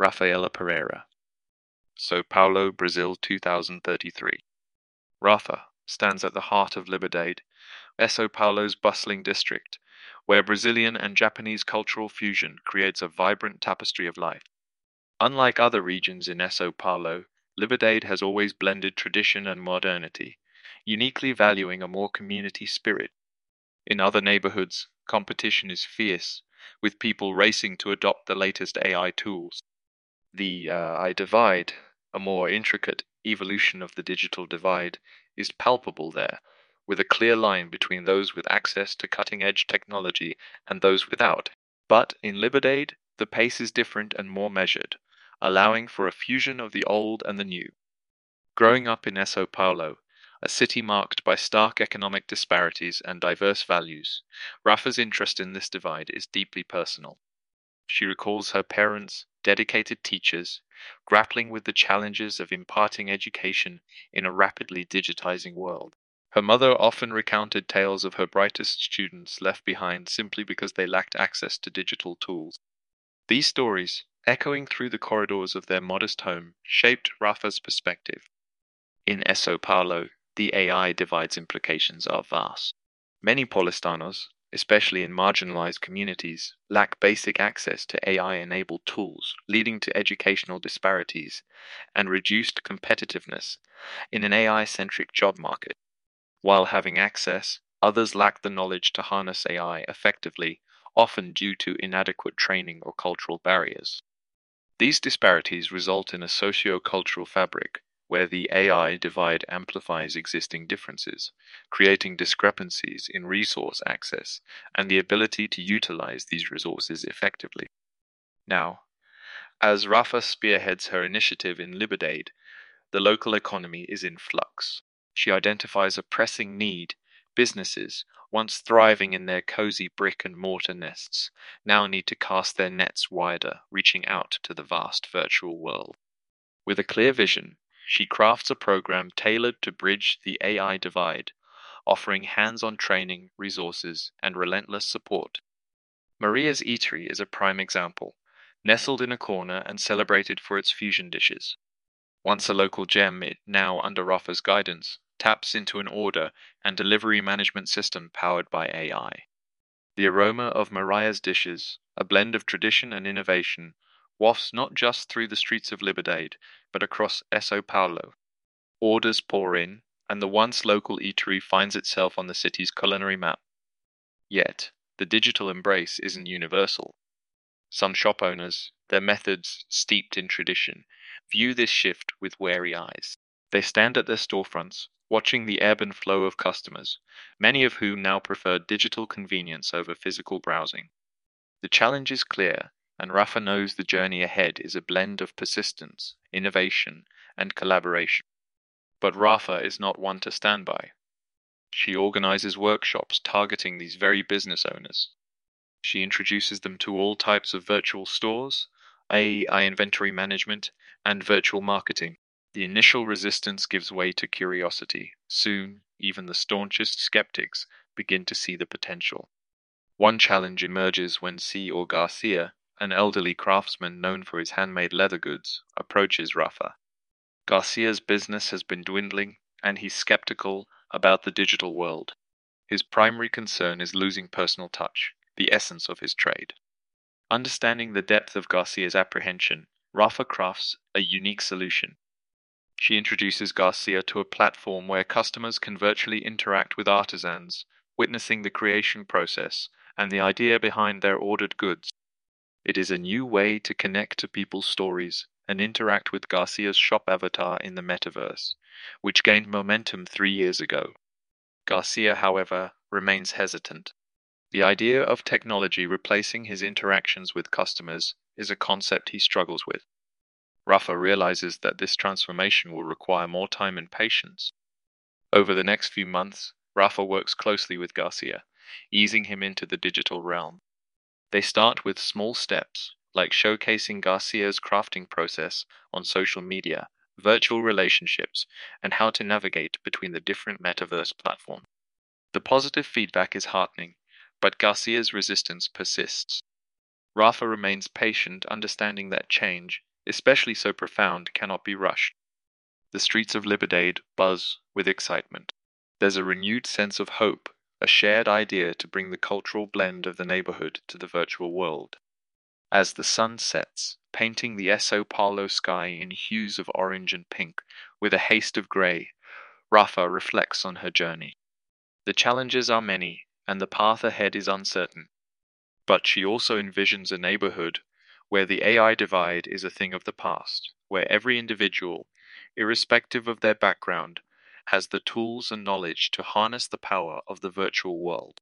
Rafaela Pereira. Sao Paulo, Brazil 2033. Rafa stands at the heart of Liberdade, Sao Paulo's bustling district, where Brazilian and Japanese cultural fusion creates a vibrant tapestry of life. Unlike other regions in Sao Paulo, Liberdade has always blended tradition and modernity, uniquely valuing a more community spirit. In other neighborhoods, competition is fierce, with people racing to adopt the latest AI tools. The uh, AI divide, a more intricate evolution of the digital divide, is palpable there, with a clear line between those with access to cutting edge technology and those without. But in Liberdade, the pace is different and more measured, allowing for a fusion of the old and the new. Growing up in Sao Paulo, a city marked by stark economic disparities and diverse values, Rafa's interest in this divide is deeply personal. She recalls her parents, dedicated teachers, grappling with the challenges of imparting education in a rapidly digitizing world. Her mother often recounted tales of her brightest students left behind simply because they lacked access to digital tools. These stories, echoing through the corridors of their modest home, shaped Rafa's perspective. In Sao Paulo, the AI divide's implications are vast. Many Paulistanos, especially in marginalized communities, lack basic access to AI enabled tools, leading to educational disparities and reduced competitiveness in an AI centric job market. While having access, others lack the knowledge to harness AI effectively, often due to inadequate training or cultural barriers. These disparities result in a socio-cultural fabric where the AI divide amplifies existing differences, creating discrepancies in resource access and the ability to utilize these resources effectively. Now, as Rafa spearheads her initiative in Liberdade, the local economy is in flux. She identifies a pressing need. Businesses, once thriving in their cozy brick and mortar nests, now need to cast their nets wider, reaching out to the vast virtual world. With a clear vision, she crafts a program tailored to bridge the AI divide, offering hands on training, resources, and relentless support. Maria's Eatery is a prime example, nestled in a corner and celebrated for its fusion dishes. Once a local gem, it now, under Rafa's guidance, taps into an order and delivery management system powered by AI. The aroma of Maria's dishes, a blend of tradition and innovation, wafts not just through the streets of Liberdade, but across Sao Paulo. Orders pour in, and the once local eatery finds itself on the city's culinary map. Yet, the digital embrace isn't universal. Some shop owners, their methods steeped in tradition, view this shift with wary eyes. They stand at their storefronts, watching the ebb and flow of customers, many of whom now prefer digital convenience over physical browsing. The challenge is clear, and Rafa knows the journey ahead is a blend of persistence, innovation, and collaboration. But Rafa is not one to stand by. She organizes workshops targeting these very business owners. She introduces them to all types of virtual stores, AI inventory management, and virtual marketing. The initial resistance gives way to curiosity. Soon, even the staunchest skeptics begin to see the potential. One challenge emerges when C. or Garcia, an elderly craftsman known for his handmade leather goods, approaches Rafa. Garcia's business has been dwindling, and he's skeptical about the digital world. His primary concern is losing personal touch, the essence of his trade. Understanding the depth of Garcia's apprehension, Rafa crafts a unique solution. She introduces Garcia to a platform where customers can virtually interact with artisans, witnessing the creation process and the idea behind their ordered goods. It is a new way to connect to people's stories and interact with Garcia's shop avatar in the metaverse, which gained momentum three years ago. Garcia, however, remains hesitant. The idea of technology replacing his interactions with customers is a concept he struggles with. Rafa realizes that this transformation will require more time and patience. Over the next few months, Rafa works closely with Garcia, easing him into the digital realm. They start with small steps, like showcasing Garcia's crafting process on social media, virtual relationships, and how to navigate between the different metaverse platforms. The positive feedback is heartening, but Garcia's resistance persists. Rafa remains patient, understanding that change, especially so profound, cannot be rushed. The streets of Liberdade buzz with excitement. There's a renewed sense of hope, a shared idea to bring the cultural blend of the neighborhood to the virtual world. As the sun sets, painting the Sao Paulo sky in hues of orange and pink, with a haste of grey, Rafa reflects on her journey. The challenges are many, and the path ahead is uncertain. But she also envisions a neighborhood where the AI divide is a thing of the past, where every individual, irrespective of their background, has the tools and knowledge to harness the power of the virtual world.